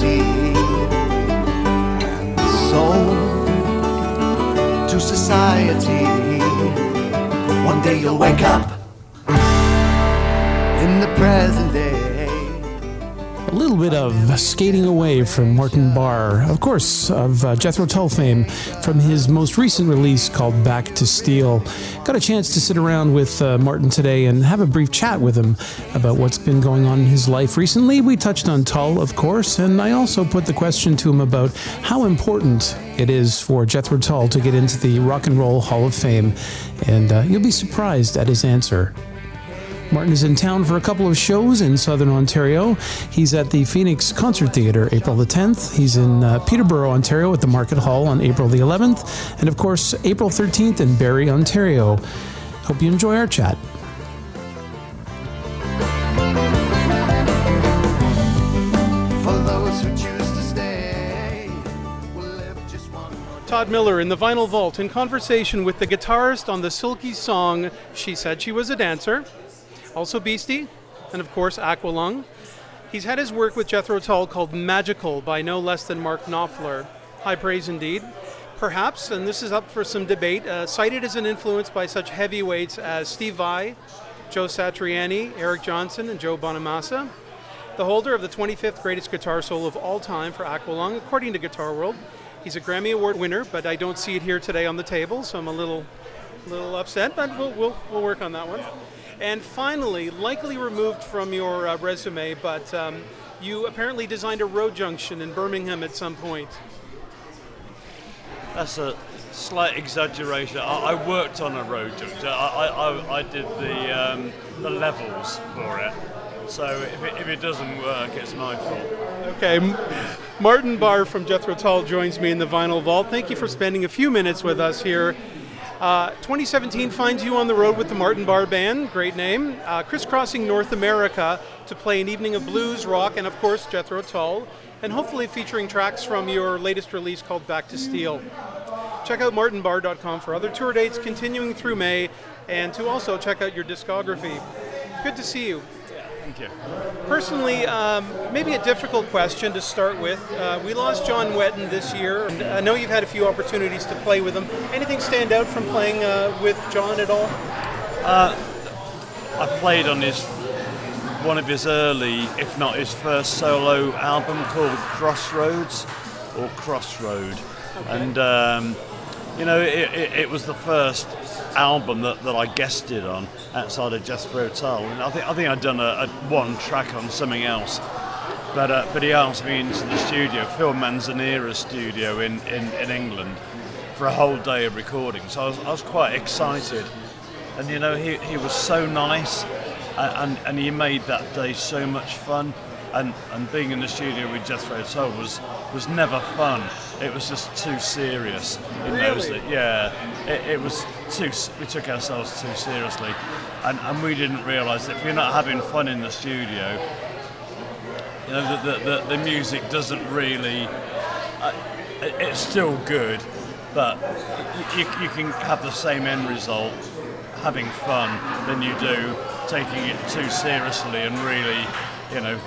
and soul to society. One day you'll wake up bit of skating away from Martin Barre, of course, of uh, Jethro Tull fame, from his most recent release called Back to Steel. Got a chance to sit around with uh, Martin today and have a brief chat with him about what's been going on in his life recently. We touched on Tull, of course, and I also put the question to him about how important it is for Jethro Tull to get into the Rock and Roll Hall of Fame, and uh, you'll be surprised at his answer. Martin is in town for a couple of shows in southern Ontario. He's at the Phoenix Concert Theatre April the 10th. He's in uh, Peterborough, Ontario at the Market Hall on April the 11th. And of course, April 13th in Barrie, Ontario. Hope you enjoy our chat. For those who choose to stay, will live just one more Todd Miller in the Vinyl Vault in conversation with the guitarist on the Silky song She Said She Was a Dancer, also Beastie, and of course Aqualung. He's had his work with Jethro Tull called Magical by no less than Mark Knopfler. High praise indeed. Perhaps, and this is up for some debate, uh, cited as an influence by such heavyweights as Steve Vai, Joe Satriani, Eric Johnson, and Joe Bonamassa. The holder of the 25th greatest guitar solo of all time for Aqualung, according to Guitar World. He's a Grammy Award winner, but I don't see it here today on the table, so I'm a little, little upset, but we'll, we'll, we'll work on that one. And finally, likely removed from your uh, resume, but um, you apparently designed a road junction in Birmingham at some point. That's a slight exaggeration. I, I worked on a road junction. I, I, I, I did the um, the levels for it. So if it, if it doesn't work, it's my fault. Okay, Martin Barre from Jethro Tull joins me in the Vinyl Vault. Thank you for spending a few minutes with us here. Uh, 2017 finds you on the road with the Martin Barre Band, great name, uh, crisscrossing North America to play an evening of blues, rock, and of course Jethro Tull, and hopefully featuring tracks from your latest release called Back to Steel. Check out martinbarre.com for other tour dates continuing through May, and to also check out your discography. Good to see you. Thank you. Personally, um, maybe a difficult question to start with. Uh, we lost John Wetton this year. and I know you've had a few opportunities to play with him. Anything stand out from playing uh, with John at all? I played on his one of his early, if not his first solo album called Crossroads or Crossroad, and um, you know it, it, it was the first album that, that I guested on outside of Jethro Tull, and I think I think I'd done a, a one track on something else. But, uh, but he asked me into the studio, Phil Manzanera's studio in, in, in England, for a whole day of recording. So I was, I was quite excited. And you know, he, he was so nice and, and, and he made that day so much fun. And, and being in the studio with Jethro Tull was, was never fun. It was just too serious in those Really? Yeah, it, it was too. We took ourselves too seriously, and, and we didn't realise that if you're not having fun in the studio, you know, the, the, the, the music doesn't really. Uh, it- it's still good, but you, you can have the same end result having fun than you do taking it too seriously and really, you know,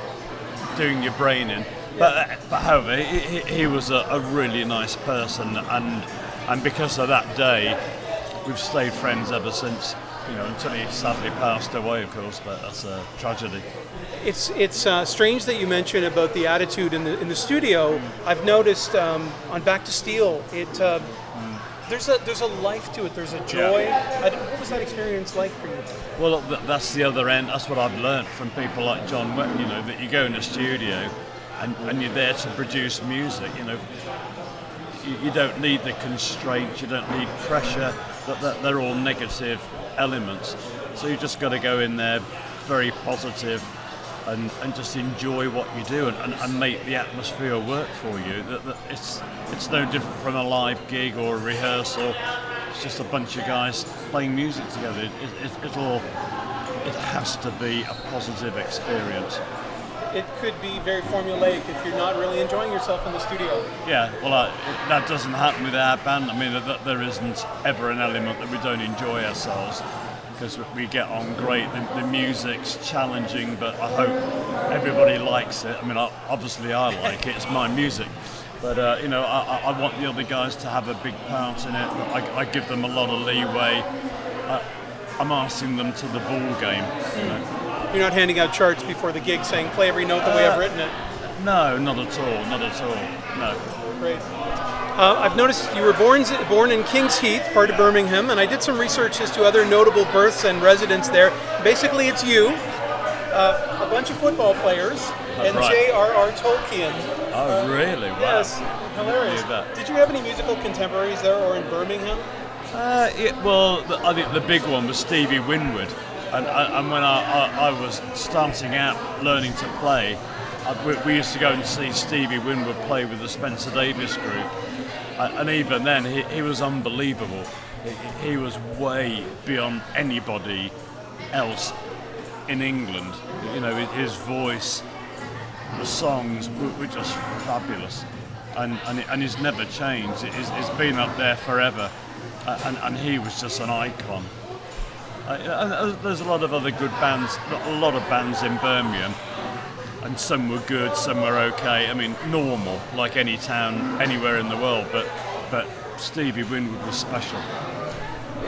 doing your brain in. But, but however, he, he- was a, a really nice person, and and because of that day, we've stayed friends ever since. You know, until he sadly passed away, of course. But that's a tragedy. It's it's uh, strange that you mention about the attitude in the in the studio. I've noticed um, on Back to Steel, it uh, there's a there's a life to it. There's a joy. I d what was that experience like for you? Well, that's the other end. That's what I've learned from people like John Wetton. You know, that you go in a studio, and, and you're there to produce music. You know, you, you don't need the constraints. You don't need pressure. That, that they're all negative elements. So you just got to go in there, very positive, and, and just enjoy what you do and, and, and make the atmosphere work for you. That, that it's it's no different from a live gig or a rehearsal. It's just a bunch of guys playing music together. It, it, it, it'll it has to be a positive experience. It could be very formulaic if you're not really enjoying yourself in the studio. Yeah, well, uh, that doesn't happen with our band. I mean, there isn't ever an element that we don't enjoy ourselves. Because we get on great. The, the music's challenging, but I hope everybody likes it. I mean, I, obviously I like it. It's my music. But uh, you know, I, I- want the other guys to have a big part in it. I, I give them a lot of leeway. I, I'm asking them to the ball game. You know. You're not handing out charts before the gig saying play every note the way I've written it. No, not at all. Not at all. No. Great. Uh, I've noticed you were born born in Kings Heath, part of Birmingham, and I did some research as to other notable births and residents there. Basically, it's you, uh, a bunch of football players, and right. J.R.R. Tolkien. Oh, really? Wow. Yes, hilarious. Did you have any musical contemporaries there or in Birmingham? Uh, it, well, the, I think the big one was Stevie Winwood, and, and and when I, I, I was starting out learning to play, I, we, we used to go and see Stevie Winwood play with the Spencer Davis group, and, even then he, he was unbelievable. He, he was way beyond anybody else in England. You know, his voice, the songs were, just fabulous, and and, and he's never changed. It, it's, it's been up there forever, and, and he was just an icon. Uh, there's a lot of other good bands, a lot of bands in Birmingham, and some were good, some were okay. I mean, normal, like any town anywhere in the world, but but Stevie Winwood was special.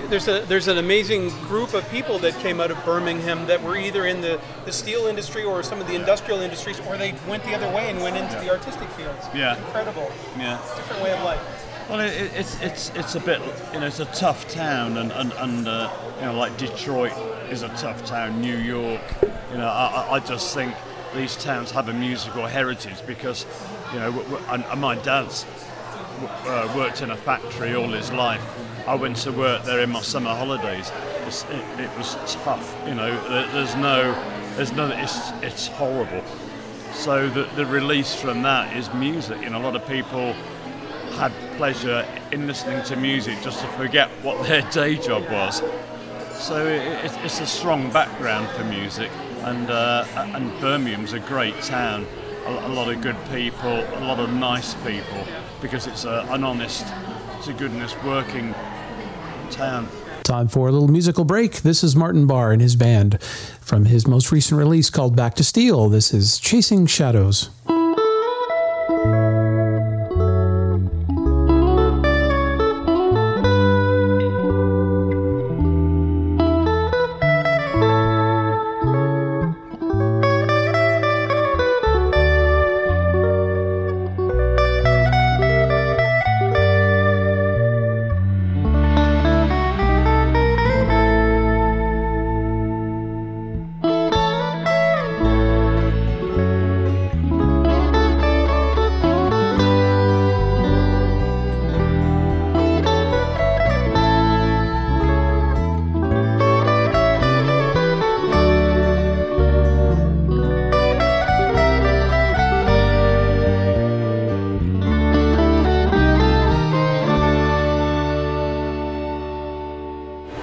There's a there's an amazing group of people that came out of Birmingham that were either in the, the steel industry or some of the industrial industries, or they went the other way and went into the artistic fields. Yeah. incredible. Yeah. It's a different way of life. Well, it, it- it's it's it's a bit you know it's a tough town, and and, and uh, you know like Detroit is a tough town. New York, you know, I- I just think these towns have a musical heritage because you know, and, and my dad's uh, worked in a factory all his life. I went to work there in my summer holidays. It, it was tough, you know. There's no, there's no, it's it's horrible. So the, the release from that is music. Know, a lot of people had pleasure in listening to music just to forget what their day job was. So it, it's a strong background for music, and uh, and Birmingham's a great town. A, a lot of good people, a lot of nice people, because it's a, an honest, to goodness working town. Time for a little musical break. This is Martin Barre and his band from his most recent release called Back to Steel. This is Chasing Shadows.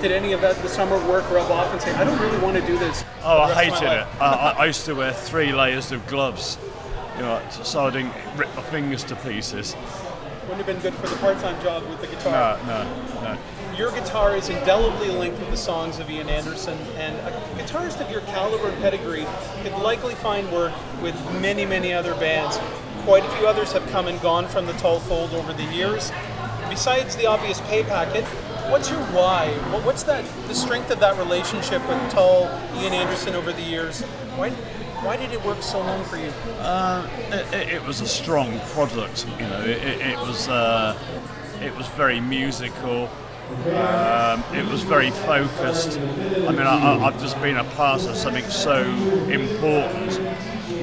Did any of that the summer work rub off and say, I don't really want to do this? Oh, I hated it. I, I, used to wear three layers of gloves, you know, so I didn't rip my fingers to pieces. Wouldn't have been good for the part-time job with the guitar. No, no, no. Your guitar is indelibly linked with the songs of Ian Anderson, and a guitarist of your caliber and pedigree could likely find work with many, many other bands. Quite a few others have come and gone from the Tull fold over the years. Besides the obvious pay packet, what's your why? What's that? The strength of that relationship with Tull, Ian Anderson over the years. Why? Why did it work so long for you? It, it, it was a strong product, you know. It, it, was uh, it was very musical. Um, it was very focused. I mean, I, I've just been a part of something so important,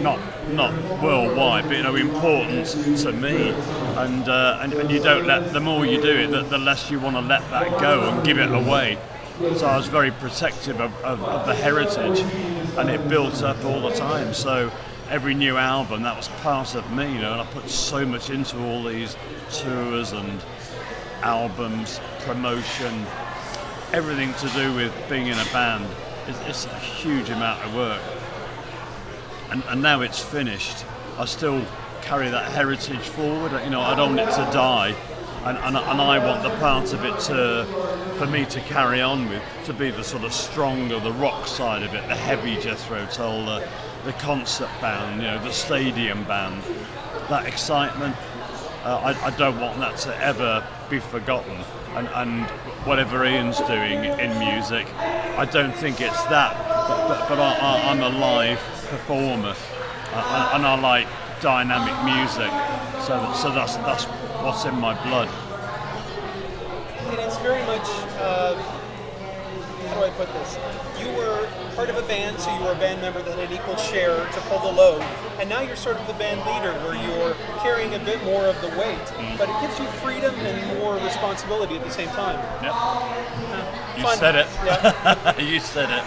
not not worldwide, but you know, important to me. And uh, and, and you don't let the more you do it, the, the less you want to let that go and give it away. So I was very protective of, of, of the heritage, and it built up all the time. So every new album, that was part of me, you know, and I put so much into all these tours and albums, promotion, everything to do with being in a band. It's, it's a huge amount of work. And, and now it's finished. I still carry that heritage forward. You know, I don't want it to die. and, and, and I want the part of it to, for me to carry on with, to be the sort of stronger, the rock side of it, the heavy Jethro Tull, the, the concert band, you know, the stadium band, that excitement. Uh, I, I don't want that to ever be forgotten. And, and whatever Ian's doing in music, I don't think it's that, but, but, but I, I'm a live performer, uh, and I like dynamic music. So, so that's that's what's in my blood. And it's very much, uh, how do I put this? You were part of a band, so you were a band member that had equal share to pull the load, and now you're sort of the band leader where you're carrying a bit more of the weight, but it gives you freedom and more responsibility at the same time. Yep. You Fun. said it. Yeah. you said it.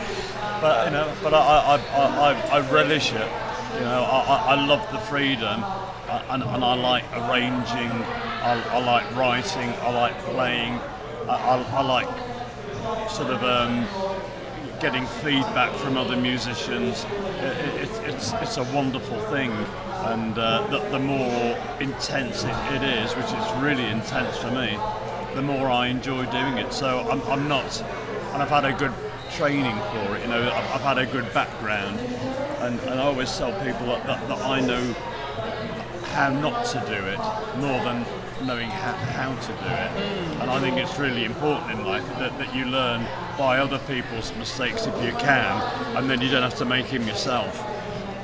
But you know, but I, I, I, I, I relish it. You know, I, I, I love the freedom, uh, and, and I like arranging. I, I like writing. I like playing. I, like sort of um, getting feedback from other musicians. It, it, it's it's a wonderful thing, and uh, the, the more intense it, it is, which is really intense for me, the more I enjoy doing it. So I'm, I'm not, and I've had a good training for it. You know, I've, I've had a good background, and, and I always tell people that, that, that I know how not to do it more than knowing how, how to do it. And I think it's really important in life that, that you learn by other people's mistakes if you can, and then you don't have to make them yourself.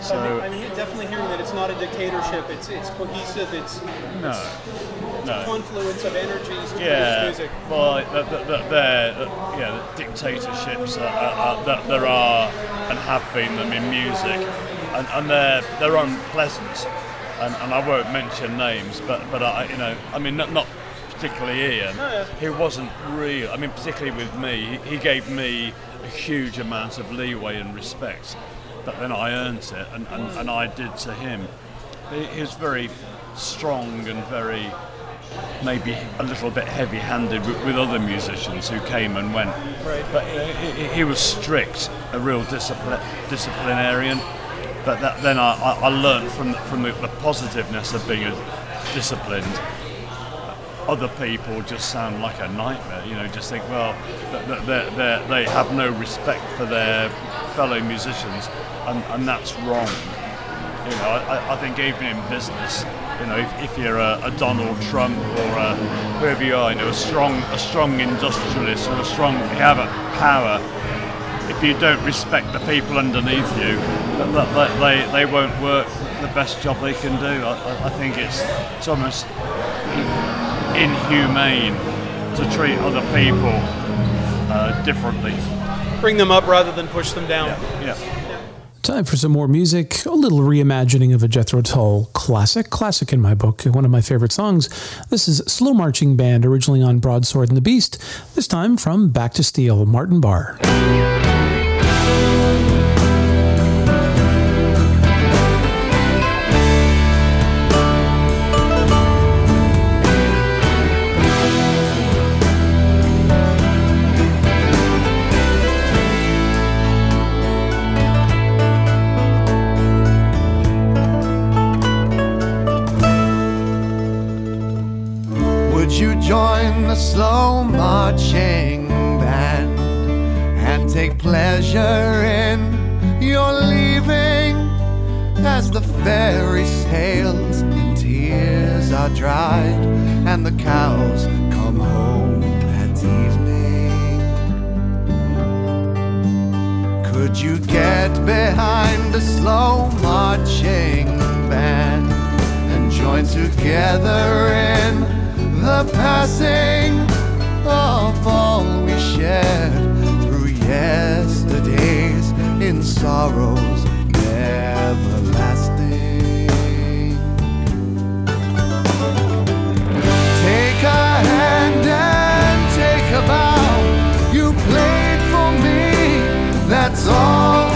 So, I mean, So I mean, definitely hearing that it's not a dictatorship, it's, it's cohesive, it's no, it's, no. confluence of energies to Yeah, produce music. well, the, the, the, there, the, yeah, dictatorships are, are, are, that there are and have been them in music, and, and they're they're unpleasant, and, and I won't mention names, but but I, you know, I mean, not, not particularly Ian, he wasn't real. I mean, particularly with me, he, he gave me a huge amount of leeway and respect, but then I earned it, and, and, and I did to him. He, he was very strong and very maybe a little bit heavy-handed with, with other musicians who came and went. Right. But uh, he, he- he was strict, a real discipli- disciplinarian. But that, then I, I, I learned from the, from the, the positiveness of being a, disciplined. Other people just sound like a nightmare. You know, just think, well, th- th- they're, they're, they have no respect for their fellow musicians, and, and that's wrong. You know, I, I think even in business, you know, if, if you're a, a Donald Trump or a, whoever you are, you know, a strong, a strong industrialist or a strong, you have a power. If you don't respect the people underneath you, that they, they won't work the best job they can do. I, I- think it's, it's almost inhumane to treat other people uh, differently. Bring them up rather than push them down. Yeah. Time for some more music. A little reimagining of a Jethro Tull classic. Classic in my book. One of my favorite songs. This is Slow Marching Band, originally on Broadsword and the Beast. This time from Back to Steel, Martin Barre. Join the slow marching band and take pleasure in your leaving as the ferry sails and tears are dried and the cows come home at evening? Could you get behind the slow marching band and join together in the passing of all we shared through yesterdays in sorrows everlasting? Take a hand and take a bow. You played for me, that's all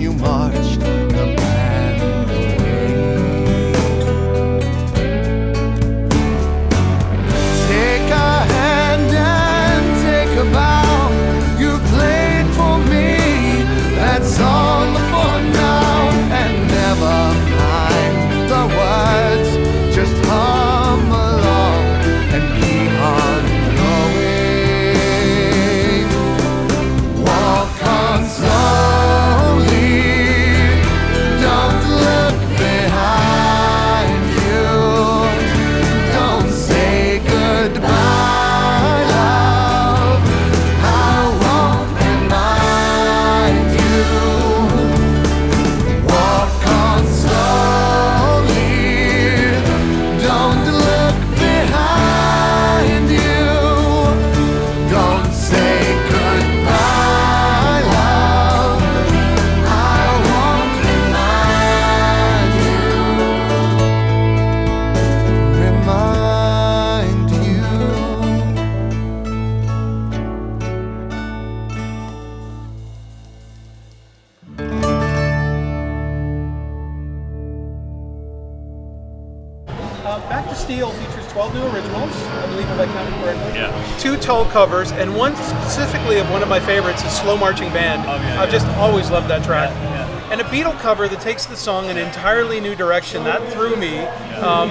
you marched covers, and one specifically of one of my favorites is Slow Marching Band. Oh, yeah, I've yeah. just always loved that track. Yeah. And a Beatle cover that takes the song in an entirely new direction. That threw me. Um,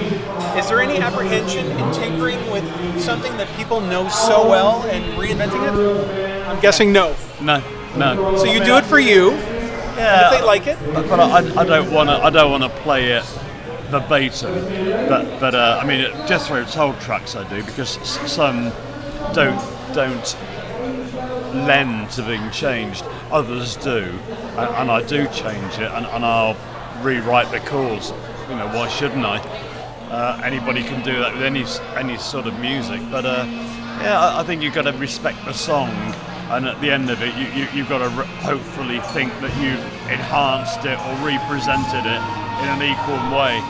is there any apprehension in tinkering with something that people know so well and reinventing it? I'm guessing no. No, no. So you do it for you, Yeah. and if they like it, But, I, I don't want to. I don't want to play it verbatim. But but uh, I mean, Jethro old tracks I do because some don't don't lend to being changed. Others do, and, and I do change it, and, and I'll rewrite the chords. You know, why shouldn't I? Uh, anybody can do that with any any sort of music, but uh, yeah, I, think you've got to respect the song, and at the end of it, you, you, you've got to re- hopefully think that you've enhanced it or represented it in an equal way.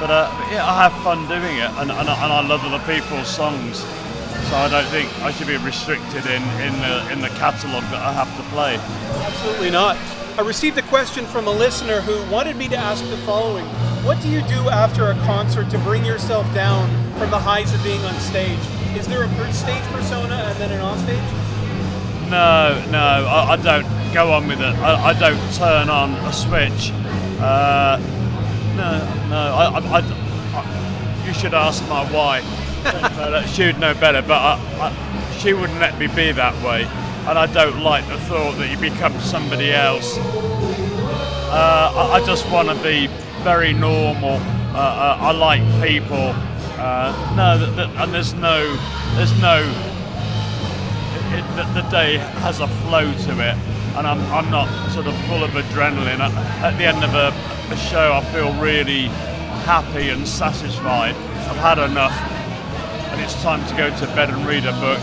But uh, yeah, I have fun doing it, and, and, and I love other people's songs, so I don't think I should be restricted in in the in the catalogue that I have to play. Absolutely not. I received a question from a listener who wanted me to ask the following What do you do after a concert to bring yourself down from the highs of being on stage? Is there a stage persona and then an offstage? No, no, I, I don't go on with it. I, I don't turn on a switch. Uh, no, no, I, I, I- I- you should ask my wife. She would know better, but I, I, she wouldn't let me be that way. And I don't like the thought that you become somebody else. Uh, I, I just want to be very normal. Uh, uh, I like people. Uh, no, and there's no, there's no it, the, the day has a flow to it, and I'm, I'm not sort of full of adrenaline. At, at the end of a, a show, I feel really happy and satisfied. I've had enough, and it's time to go to bed and read a book.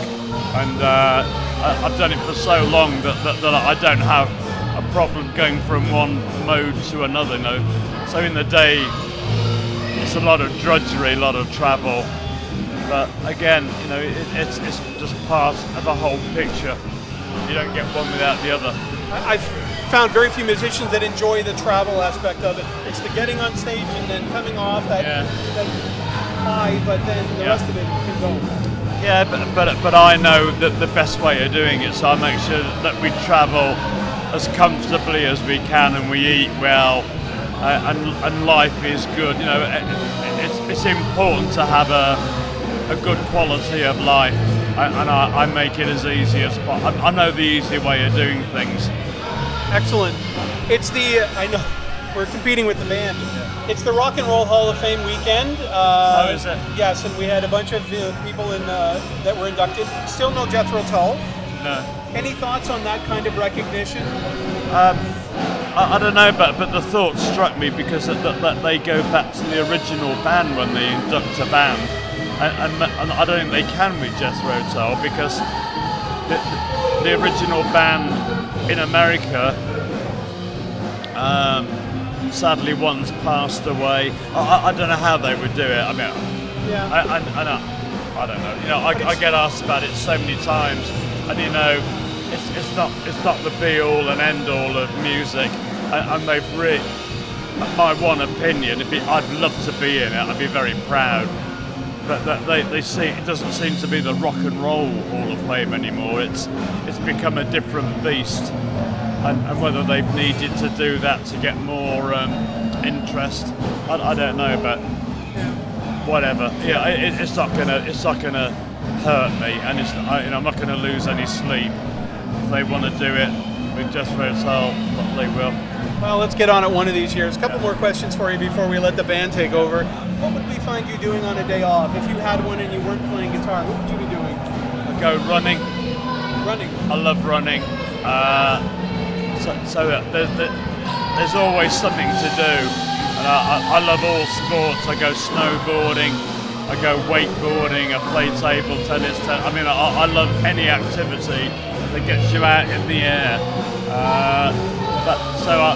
And uh, I've done it for so long that, that, that I don't have a problem going from one mode to another. You know, so in the day, it's a lot of drudgery, a lot of travel. But again, you know, it, it's, it's just part of the whole picture. You don't get one without the other. I've found very few musicians that enjoy the travel aspect of it. It's the getting on stage and then coming off that, Yeah. that high, but then the Yeah. rest of it can go. Yeah, but, but but I know that the best way of doing it, so I make sure that we travel as comfortably as we can and we eat well, uh, and and life is good. You know, it, it's it's important to have a a good quality of life, and I, I make it as easy as possible. I know the easy way of doing things. Excellent. It's the I know we're competing with the band. It's the Rock and Roll Hall of Fame weekend. Uh, Oh, is it? Yes, and we had a bunch of uh, people in uh, that were inducted. Still no Jethro Tull. No. Any thoughts on that kind of recognition? I, I don't know, but but the thought struck me because that, that, that they go back to the original band when they induct a band, and, and, and I don't think they can with Jethro Tull because the, the original band in America, um, sadly, one's passed away. I, I- don't know how they would do it. I mean, Yeah. I, I, I, I don't know. You know, I, I get asked about it so many times, and you know, it's, it's not it's not the be all and end all of music, and, and they've really. My one opinion, be, I'd love to be in it. I'd be very proud but that they, they see it doesn't seem to be the rock and roll Hall of Fame anymore. It's it's become a different beast, and, and whether they've needed to do that to get more um, interest, I, I, don't know, but whatever. Yeah, it, it's not gonna it's not gonna hurt me, and it's I, you know, I'm not gonna lose any sleep. If they want to do it with Jethro Tull, they will. Well, let's get on it one of these years. A couple more questions for you before we let the band take over. What would we find you doing on a day off? If you had one and you weren't playing guitar, what would you be doing? I'd go running. Running. I love running. Uh, so, so there's, always something to do. And I, I, love all sports. I go snowboarding, I go wakeboarding, I play table tennis. I mean, I, I love any activity that gets you out in the air. Uh, but so I,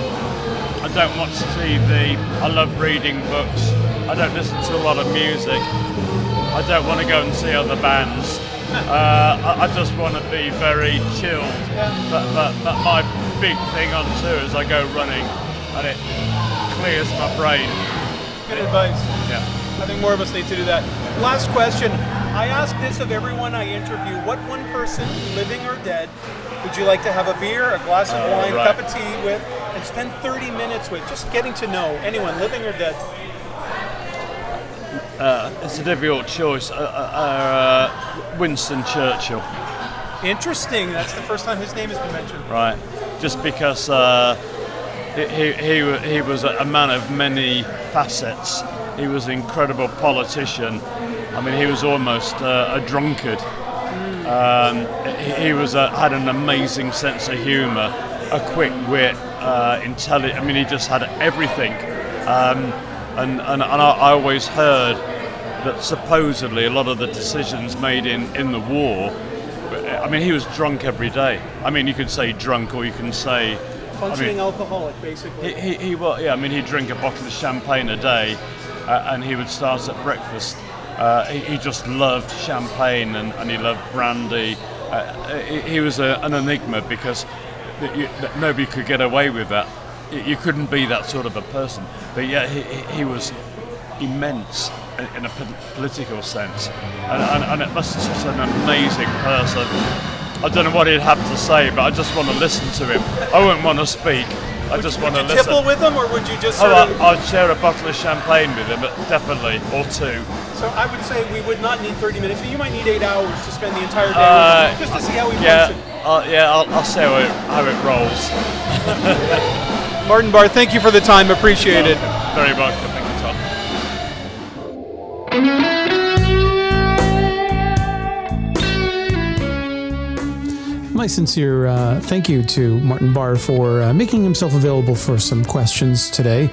I don't watch TV. I love reading books. I don't listen to a lot of music. I don't want to go and see other bands. Uh, I, I, just want to be very chilled. But, but, but my big thing on tour is I go running and it clears my brain. Good advice. Yeah. I think more of us need to do that. Last question. I ask this of everyone I interview. What one person, living or dead, would you like to have a beer, a glass of oh, wine, right. a cup of tea with, and spend 30 minutes with, just getting to know anyone, living or dead? Uh, it's a difficult choice. Uh, uh, uh, Winston Churchill. Interesting. That's the first time his name has been mentioned. Right. Just because uh, he, he, he was a man of many facets. He was an incredible politician. I mean, he was almost uh, a drunkard. Um, he, he, was a, had an amazing sense of humour, a quick wit, uh, intelligent. I mean, he just had everything. Um, and, and, and I, I, always heard that supposedly a lot of the decisions made in, in the war. I mean, he was drunk every day. I mean, you could say drunk, or you can say functioning I mean, alcoholic, basically. He, he, he well, yeah. I mean, he'd drink a bottle of champagne a day, uh, and he would start at breakfast. Uh, he, he, just loved champagne and, and he loved brandy. Uh, he, he, was a, an enigma because that you, that nobody could get away with that. You couldn't be that sort of a person. But yeah, he, he was immense in a political sense, and, and, and it must be such an amazing person. I don't know what he'd have to say, but I just want to listen to him. I wouldn't want to speak. I would just you, want to listen. Would you tipple with him, or would you just? oh, I, would share a bottle of champagne with him, definitely, or two. So I would say we would not need 30 minutes. You might need eight hours to spend the entire day uh, with him, just to see how he yeah, function. Uh, yeah, I'll, I'll see how it, how it rolls. Martin Barre, thank you for the time. Appreciate it. Very welcome. My sincere uh, thank you to Martin Barre for uh, making himself available for some questions today.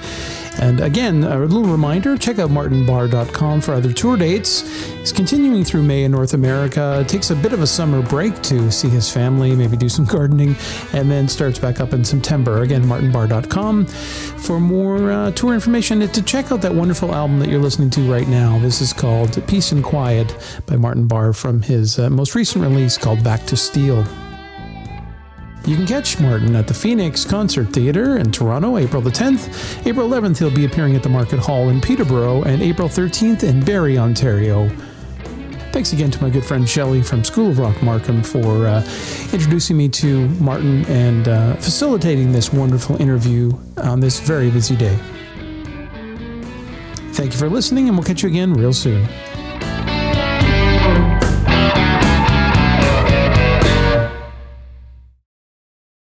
And again, a little reminder check out martinbarre.com for other tour dates. He's continuing through May in North America, takes a bit of a summer break to see his family, maybe do some gardening, and then starts back up in September. Again, martinbarre.com for more uh, tour information and to check out that wonderful album that you're listening to right now. This is called Peace and Quiet by Martin Barre from his uh, most recent release called Back to Steel. You can catch Martin at the Phoenix Concert Theatre in Toronto, April the 10th. April 11th, he'll be appearing at the Market Hall in Peterborough, and April 13th in Barrie, Ontario. Thanks again to my good friend Shelley from School of Rock Markham for uh, introducing me to Martin and uh, facilitating this wonderful interview on this very busy day. Thank you for listening, and we'll catch you again real soon.